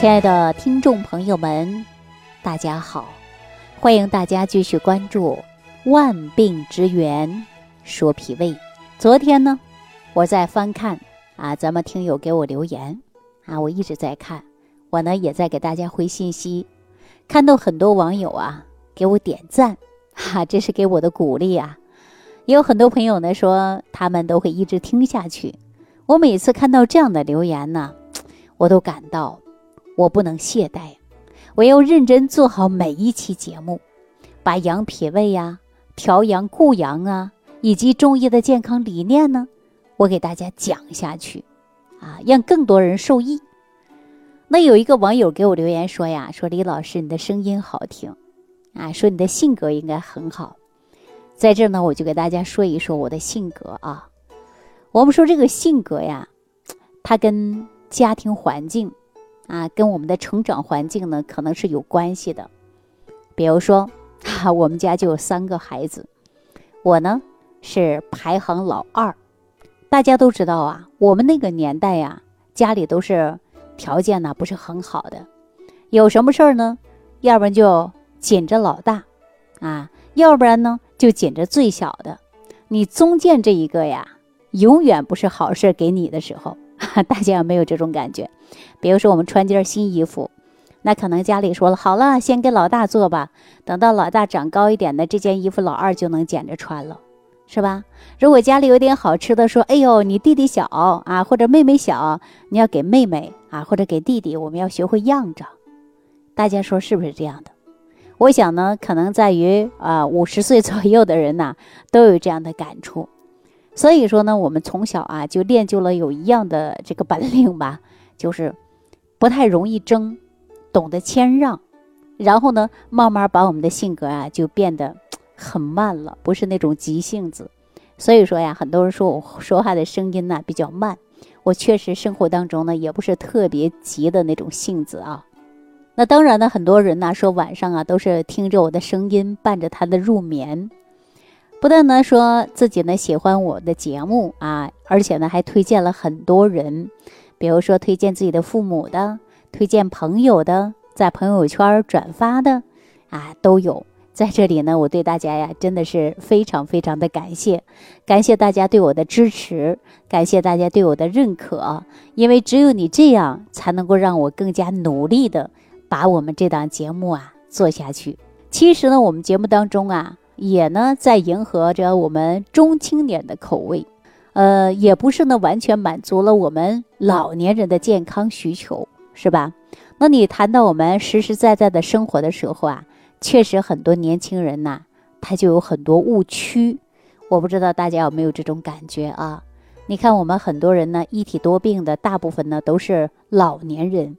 亲爱的听众朋友们，大家好！欢迎大家继续关注《万病之源说脾胃》。昨天呢，我在翻看啊，咱们听友给我留言啊，我一直在看，我呢也在给大家回信息，看到很多网友啊给我点赞，哈，这是给我的鼓励啊。也有很多朋友呢说，他们都会一直听下去。我每次看到这样的留言呢，我都感到。我不能懈怠，我要认真做好每一期节目，把养脾胃呀、调阳固阳啊，以及中医的健康理念呢，我给大家讲下去，啊，让更多人受益。那有一个网友给我留言说呀，说李老师你的声音好听，啊，说你的性格应该很好，在这呢，我就给大家说一说我的性格啊。我们说这个性格呀，它跟家庭环境。啊，跟我们的成长环境呢，可能是有关系的。比如说，哈，我们家就有三个孩子，我呢是排行老二。大家都知道啊，我们那个年代呀，家里都是条件呢不是很好的，有什么事儿呢，要不然就紧着老大，啊，要不然呢就紧着最小的。你中间这一个呀，永远不是好事给你的时候。大家有没有这种感觉？比如说，我们穿件新衣服，那可能家里说了，好了，先给老大做吧，等到老大长高一点的，这件衣服老二就能捡着穿了，是吧？如果家里有点好吃的，说，哎呦，你弟弟小啊，或者妹妹小，你要给妹妹啊，或者给弟弟，我们要学会让着。大家说是不是这样的？我想呢，可能在于啊，五十岁左右的人呐，都有这样的感触。所以说呢，我们从小啊就练就了有一样的这个本领吧，就是不太容易争，懂得谦让，然后呢，慢慢把我们的性格啊就变得很慢了，不是那种急性子。所以说呀，很多人说我说话的声音呢比较慢，我确实生活当中呢也不是特别急的那种性子啊。那当然呢，很多人呢说晚上啊都是听着我的声音伴着他的入眠。不但呢说自己呢喜欢我的节目啊，而且呢还推荐了很多人，比如说推荐自己的父母的，推荐朋友的，在朋友圈转发的，啊都有。在这里呢，我对大家呀真的是非常非常的感谢，感谢大家对我的支持，感谢大家对我的认可，因为只有你这样，才能够让我更加努力的把我们这档节目啊做下去。其实呢，我们节目当中啊。也呢，在迎合着我们中青年的口味，呃，也不是呢完全满足了我们老年人的健康需求，是吧？那你谈到我们实实在在的生活的时候啊，确实很多年轻人呐，他就有很多误区。我不知道大家有没有这种感觉啊？你看我们很多人呢，一体多病的大部分呢都是老年人，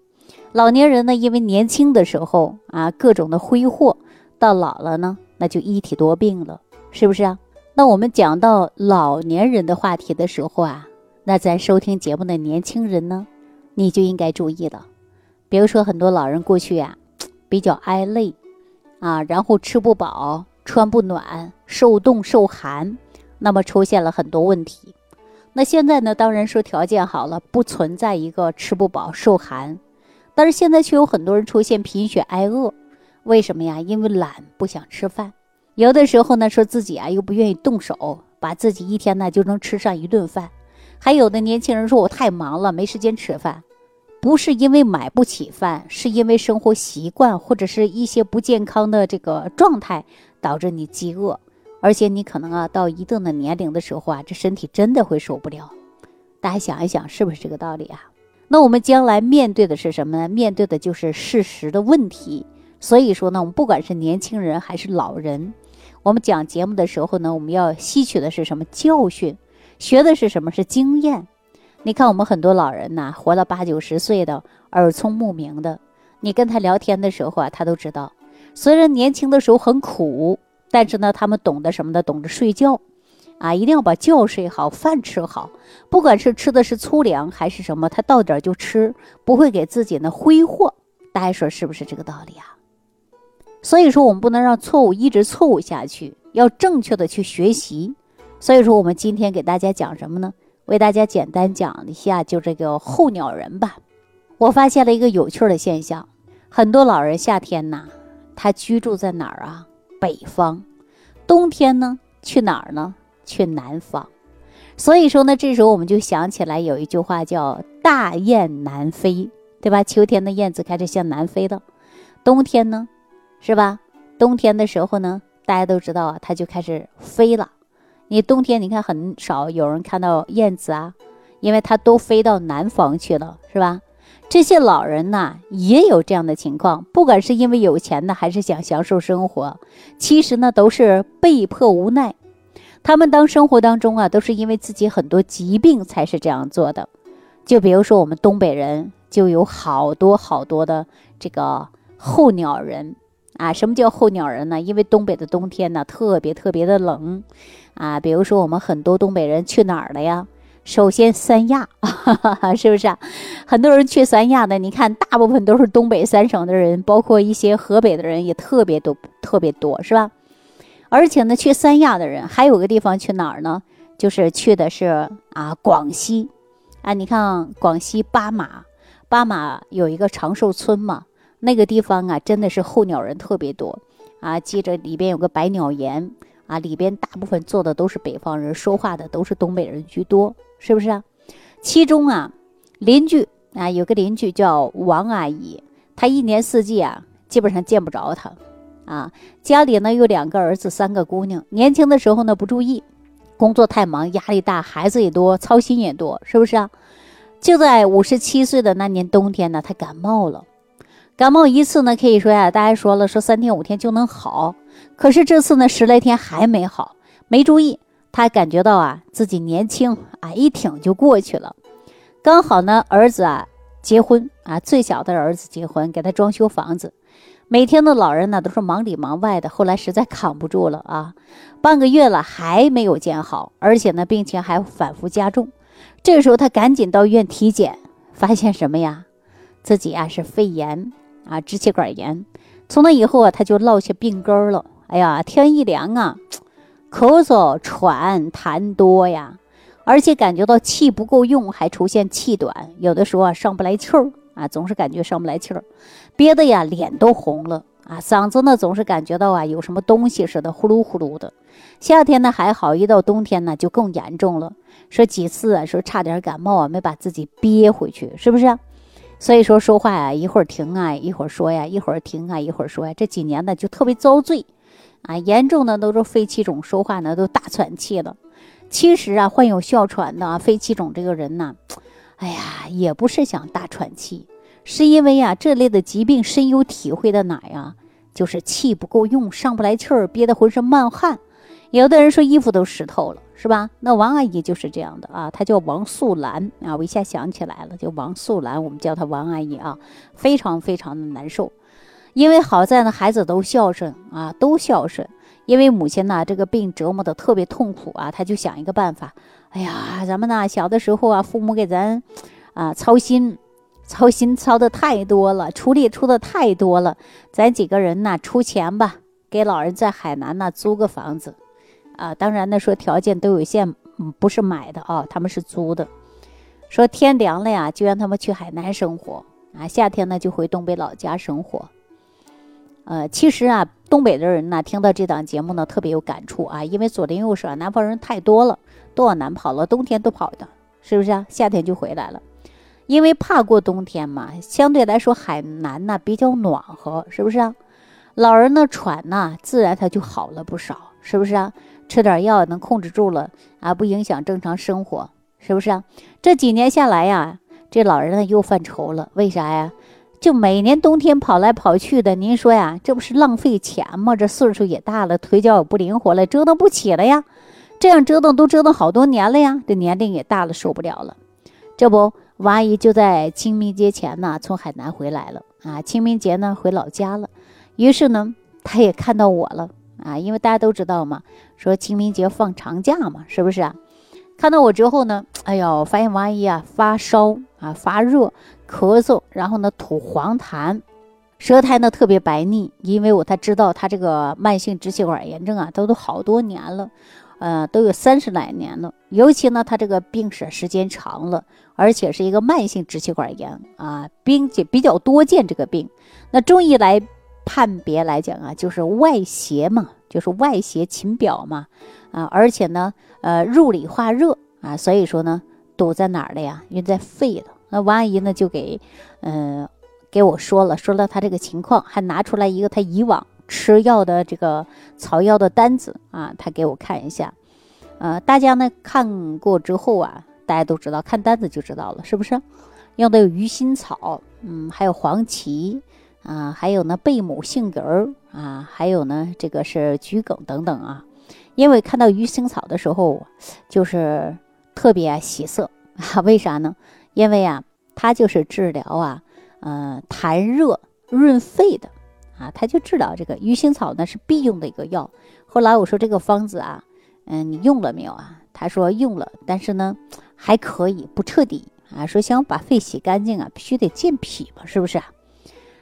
老年人呢，因为年轻的时候啊，各种的挥霍，到老了呢。那就一体多病了，是不是啊？那我们讲到老年人的话题的时候啊，那咱收听节目的年轻人呢，你就应该注意了。比如说，很多老人过去呀，比较挨累，啊，然后吃不饱、穿不暖、受冻受寒，那么出现了很多问题。那现在呢，当然说条件好了，不存在一个吃不饱、受寒，但是现在却有很多人出现贫血挨饿。为什么呀？因为懒，不想吃饭。有的时候呢，说自己啊又不愿意动手，把自己一天呢就能吃上一顿饭。还有的年轻人说：“我太忙了，没时间吃饭。”不是因为买不起饭，是因为生活习惯或者是一些不健康的这个状态导致你饥饿。而且你可能啊到一定的年龄的时候啊，这身体真的会受不了。大家想一想，是不是这个道理啊？那我们将来面对的是什么呢？面对的就是事实的问题。所以说呢，我们不管是年轻人还是老人，我们讲节目的时候呢，我们要吸取的是什么教训，学的是什么是经验。你看我们很多老人呐，活了八九十岁的，耳聪目明的，你跟他聊天的时候啊，他都知道，虽然年轻的时候很苦，但是呢，他们懂得什么呢？懂得睡觉，啊，一定要把觉睡好，饭吃好，不管是吃的是粗粮还是什么，他到点就吃，不会给自己呢挥霍。大家说是不是这个道理啊？所以说，我们不能让错误一直错误下去，要正确的去学习。所以说，我们今天给大家讲什么呢？为大家简单讲一下，就这个候鸟人吧。我发现了一个有趣的现象，很多老人夏天呐，他居住在哪儿啊？北方，冬天呢去哪儿呢？去南方。所以说呢，这时候我们就想起来有一句话叫“大雁南飞”，对吧？秋天的燕子开始向南飞了，冬天呢，是吧？冬天的时候呢，大家都知道啊，它就开始飞了。你冬天你看很少有人看到燕子啊，因为它都飞到南方去了，是吧？这些老人呐，也有这样的情况，不管是因为有钱呢，还是想享受生活，其实呢都是被迫无奈。他们当生活当中啊，都是因为自己很多疾病才是这样做的。就比如说我们东北人，就有好多好多的这个候鸟人啊。什么叫候鸟人呢？因为东北的冬天呢特别特别的冷啊。比如说我们很多东北人去哪儿了呀？首先，三亚，哈 哈是不是啊？很多人去三亚的，你看，大部分都是东北三省的人，包括一些河北的人也特别多，特别多，是吧？而且呢，去三亚的人还有个地方去哪儿呢？就是去的是啊，广西，啊，你看广西巴马，巴马有一个长寿村嘛，那个地方啊，真的是候鸟人特别多啊。记着里边有个百鸟岩啊，里边大部分坐的都是北方人，说话的都是东北人居多。是不是啊？其中啊，邻居啊，有个邻居叫王阿姨，她一年四季啊，基本上见不着她，啊，家里呢有两个儿子，三个姑娘。年轻的时候呢不注意，工作太忙，压力大，孩子也多，操心也多，是不是啊？就在五十七岁的那年冬天呢，她感冒了，感冒一次呢，可以说呀，大家说了，说三天五天就能好，可是这次呢，十来天还没好，没注意。他感觉到啊，自己年轻啊，一挺就过去了。刚好呢，儿子啊结婚啊，最小的儿子结婚，给他装修房子。每天的老人呢都是忙里忙外的。后来实在扛不住了啊，半个月了还没有见好，而且呢病情还反复加重。这个时候他赶紧到医院体检，发现什么呀？自己啊是肺炎啊，支气管炎。从那以后啊，他就落下病根了。哎呀，天一凉啊！咳嗽、喘、痰多呀，而且感觉到气不够用，还出现气短，有的时候啊上不来气儿啊，总是感觉上不来气儿，憋得呀脸都红了啊，嗓子呢总是感觉到啊有什么东西似的呼噜呼噜的。夏天呢还好，一到冬天呢就更严重了。说几次啊，说差点感冒啊，没把自己憋回去，是不是？所以说说话呀，一会儿停啊，一会儿说呀，一会儿停啊，一会儿说呀，这几年呢就特别遭罪。啊，严重的都是肺气肿，说话呢都大喘气了。其实啊，患有哮喘的肺气肿这个人呢，哎呀，也不是想大喘气，是因为啊，这类的疾病深有体会的哪呀？就是气不够用，上不来气儿，憋得浑身冒汗。有的人说衣服都湿透了，是吧？那王阿姨就是这样的啊，她叫王素兰啊，我一下想起来了，就王素兰，我们叫她王阿姨啊，非常非常的难受。因为好在呢，孩子都孝顺啊，都孝顺。因为母亲呢，这个病折磨的特别痛苦啊，她就想一个办法。哎呀，咱们呢小的时候啊，父母给咱啊操心，操心操的太多了，出力出的太多了。咱几个人呢出钱吧，给老人在海南呢租个房子啊。当然呢，说条件都有限，嗯不是买的啊，他们是租的。说天凉了呀，就让他们去海南生活啊，夏天呢就回东北老家生活。呃，其实啊，东北的人呢，听到这档节目呢，特别有感触啊，因为左邻右舍南方人太多了，都往南跑了，冬天都跑的，是不是啊？夏天就回来了，因为怕过冬天嘛。相对来说，海南呢比较暖和，是不是啊？老人呢喘呢，自然他就好了不少，是不是啊？吃点药能控制住了啊，不影响正常生活，是不是啊？这几年下来呀，这老人呢又犯愁了，为啥呀？就每年冬天跑来跑去的，您说呀，这不是浪费钱吗？这岁数也大了，腿脚也不灵活了，折腾不起了呀。这样折腾都折腾好多年了呀，这年龄也大了，受不了了。这不，王阿姨就在清明节前呢，从海南回来了啊。清明节呢，回老家了。于是呢，她也看到我了啊，因为大家都知道嘛，说清明节放长假嘛，是不是啊？看到我之后呢，哎呦，发现王阿姨啊发烧啊发热。咳嗽，然后呢吐黄痰，舌苔呢特别白腻，因为我才知道他这个慢性支气管炎症啊，都都好多年了，呃，都有三十来年了。尤其呢，他这个病史时间长了，而且是一个慢性支气管炎啊，并且比较多见这个病。那中医来判别来讲啊，就是外邪嘛，就是外邪侵表嘛，啊，而且呢，呃，入里化热啊，所以说呢，堵在哪儿了呀？晕在肺了。那王阿姨呢，就给，嗯，给我说了，说了她这个情况，还拿出来一个她以往。吃药的这个草药的单子啊，她给我看一下，呃，大家呢看过之后啊，大家都知道，看单子就知道了，是不是？用的有鱼腥草，嗯，还有黄芪啊，还有呢贝母、杏仁儿啊，还有呢这个是桔梗等等啊。因为看到鱼腥草的时候，就是特别喜色啊，为啥呢？因为啊，它就是治疗啊，呃，痰热润肺的。啊，它就治疗这个鱼腥草呢，是必用的一个药。后来我说这个方子啊，嗯，你用了没有啊？他说用了，但是呢还可以，不彻底啊。说想把肺洗干净啊，必须得健脾嘛，是不是？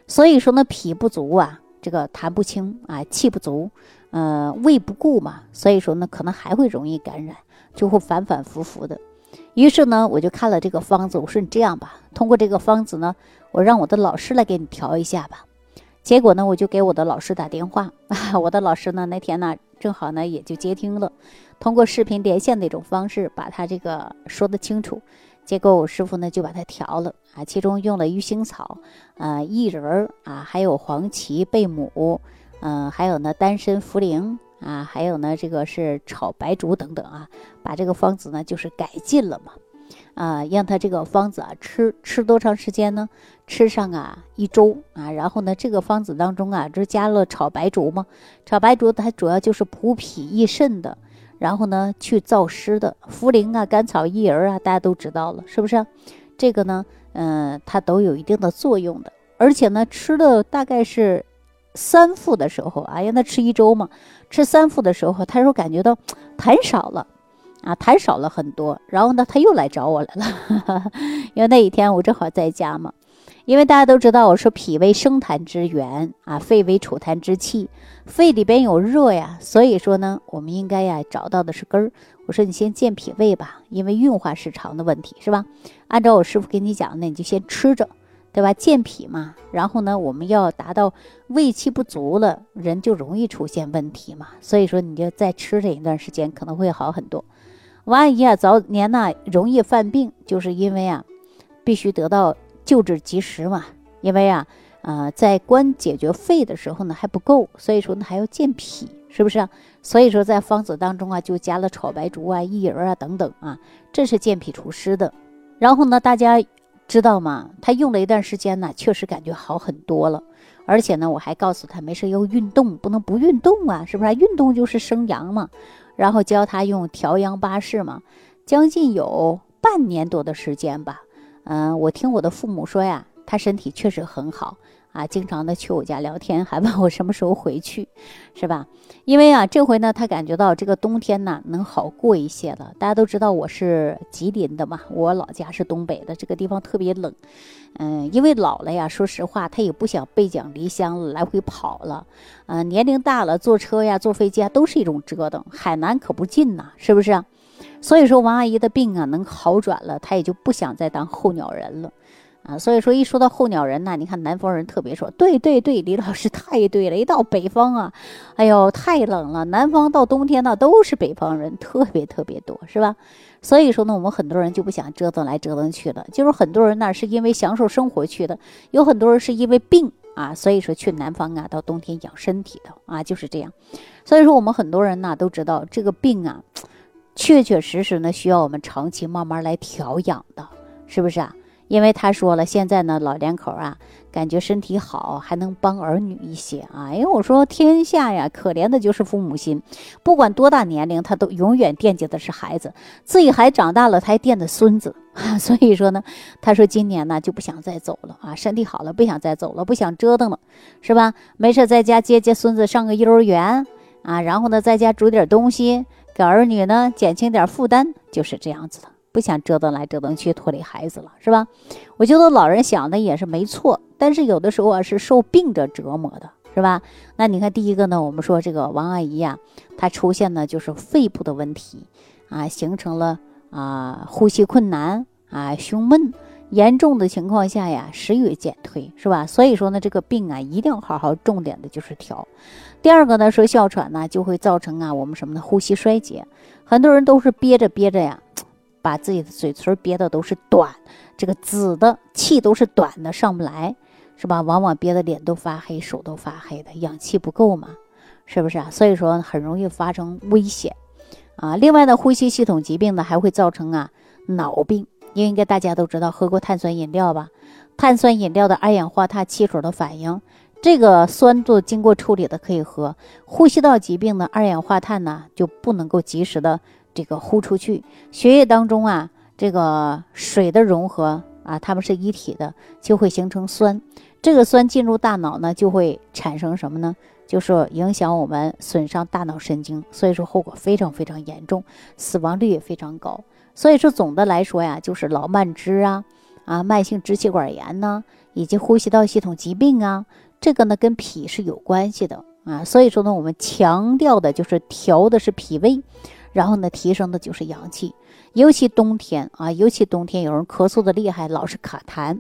所以说呢，脾不足啊，这个痰不清啊，气不足，呃，胃不固嘛，所以说呢，可能还会容易感染，就会反反复复的。于是呢，我就看了这个方子，我说你这样吧，通过这个方子呢，我让我的老师来给你调一下吧。结果呢，我就给我的老师打电话，我的老师呢那天呢正好呢也就接听了，通过视频连线的一种方式把他这个说得清楚。结果我师傅呢就把它调了啊，其中用了鱼腥草、啊薏仁儿啊，还有黄芪、贝母，嗯，还有呢丹参、茯苓啊，还有呢这个是炒白术等等啊，把这个方子呢就是改进了嘛。啊，让他这个方子啊吃吃多长时间呢？吃上啊一周啊，然后呢，这个方子当中啊，这加了炒白术嘛，炒白术它主要就是补脾益肾的，然后呢去燥湿的。茯苓啊、甘草、薏仁啊，大家都知道了，是不是？这个呢，嗯，它都有一定的作用的。而且呢，吃了大概是三副的时候啊，让他吃一周嘛，吃三副的时候，他说感觉到痰少了。啊，痰少了很多，然后呢，他又来找我来了，因为那一天我正好在家嘛。因为大家都知道，我说脾为生痰之源啊，肺为储痰之器，肺里边有热呀，所以说呢，我们应该呀找到的是根儿。我说你先健脾胃吧，因为运化失常的问题是吧？按照我师傅给你讲的，那你就先吃着，对吧？健脾嘛，然后呢，我们要达到胃气不足了，人就容易出现问题嘛。所以说，你就再吃这一段时间，可能会好很多。王阿姨啊，早年呢容易犯病，就是因为啊，必须得到救治及时嘛。因为啊，呃，在关解决肺的时候呢还不够，所以说呢还要健脾，是不是？啊所以说在方子当中啊，就加了炒白术啊、薏仁啊等等啊，这是健脾除湿的。然后呢，大家知道吗？他用了一段时间呢，确实感觉好很多了。而且呢，我还告诉他，没事要运动，不能不运动啊，是不是？运动就是生阳嘛。然后教他用调阳八式嘛，将近有半年多的时间吧。嗯，我听我的父母说呀，他身体确实很好啊，经常的去我家聊天，还问我什么时候回去，是吧？因为啊，这回呢，他感觉到这个冬天呢能好过一些了。大家都知道我是吉林的嘛，我老家是东北的，这个地方特别冷。嗯，因为老了呀，说实话，他也不想背井离乡，来回跑了。嗯，年龄大了，坐车呀、坐飞机啊，都是一种折腾。海南可不近呐，是不是？所以说，王阿姨的病啊，能好转了，她也就不想再当候鸟人了。啊，所以说一说到候鸟人呢，你看南方人特别说，对对对，李老师太对了。一到北方啊，哎呦，太冷了。南方到冬天呢，都是北方人，特别特别多，是吧？所以说呢，我们很多人就不想折腾来折腾去的，就是很多人呢是因为享受生活去的，有很多人是因为病啊，所以说去南方啊，到冬天养身体的啊，就是这样。所以说我们很多人呢都知道这个病啊，确确实实呢需要我们长期慢慢来调养的，是不是啊？因为他说了，现在呢老两口啊，感觉身体好，还能帮儿女一些啊。因为我说天下呀，可怜的就是父母心，不管多大年龄，他都永远惦记的是孩子，自己孩子长大了，他还惦着孙子。所以说呢，他说今年呢就不想再走了啊，身体好了不想再走了，不想折腾了，是吧？没事在家接接孙子上个幼儿园啊，然后呢在家煮点东西，给儿女呢减轻点负担，就是这样子的。不想折腾来折腾去，拖累孩子了，是吧？我觉得老人想的也是没错，但是有的时候啊是受病者折磨的，是吧？那你看第一个呢，我们说这个王阿姨呀，她出现呢就是肺部的问题啊，形成了啊呼吸困难啊胸闷。严重的情况下呀，食欲减退，是吧？所以说呢，这个病啊，一定要好好重点的就是调。第二个呢，说哮喘呢，就会造成啊，我们什么呢？呼吸衰竭。很多人都是憋着憋着呀，把自己的嘴唇憋的都是短，这个紫的气都是短的，上不来，是吧？往往憋的脸都发黑，手都发黑的，氧气不够嘛，是不是啊？所以说很容易发生危险啊。另外呢，呼吸系统疾病呢，还会造成啊脑病。应该大家都知道，喝过碳酸饮料吧？碳酸饮料的二氧化碳汽水的反应，这个酸度经过处理的可以喝。呼吸道疾病的二氧化碳呢就不能够及时的这个呼出去。血液当中啊，这个水的融合啊，它们是一体的，就会形成酸。这个酸进入大脑呢，就会产生什么呢？就是影响我们损伤大脑神经，所以说后果非常非常严重，死亡率也非常高。所以说，总的来说呀，就是老慢支啊，啊，慢性支气管炎呢，以及呼吸道系统疾病啊，这个呢跟脾是有关系的啊。所以说呢，我们强调的就是调的是脾胃，然后呢提升的就是阳气。尤其冬天啊，尤其冬天有人咳嗽的厉害，老是卡痰，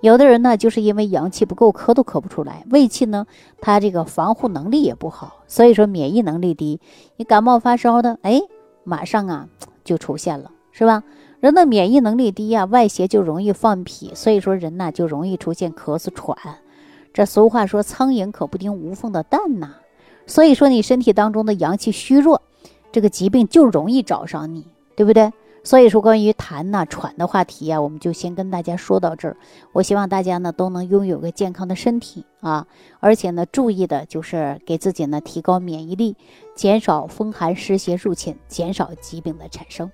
有的人呢就是因为阳气不够，咳都咳不出来。胃气呢，它这个防护能力也不好，所以说免疫能力低。你感冒发烧的，哎，马上啊就出现了。是吧？人的免疫能力低呀，外邪就容易放脾，所以说人呢就容易出现咳嗽喘。这俗话说，苍蝇可不叮无缝的蛋呐。所以说你身体当中的阳气虚弱，这个疾病就容易找上你，对不对？所以说关于痰呐、喘的话题啊，我们就先跟大家说到这儿。我希望大家呢都能拥有个健康的身体啊，而且呢注意的就是给自己呢提高免疫力，减少风寒湿邪入侵，减少疾病的产生。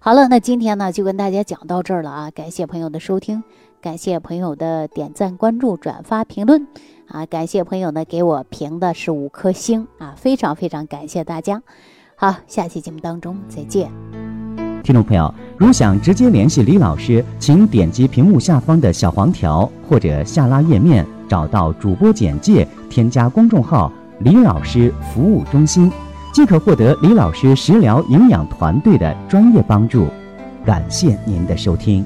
好了，那今天呢就跟大家讲到这儿了啊！感谢朋友的收听，感谢朋友的点赞、关注、转发、评论啊！感谢朋友呢给我评的是五颗星啊，非常非常感谢大家。好，下期节目当中再见。听众朋友，如想直接联系李老师，请点击屏幕下方的小黄条，或者下拉页面找到主播简介，添加公众号“李老师服务中心”。即可获得李老师食疗营养团队的专业帮助，感谢您的收听。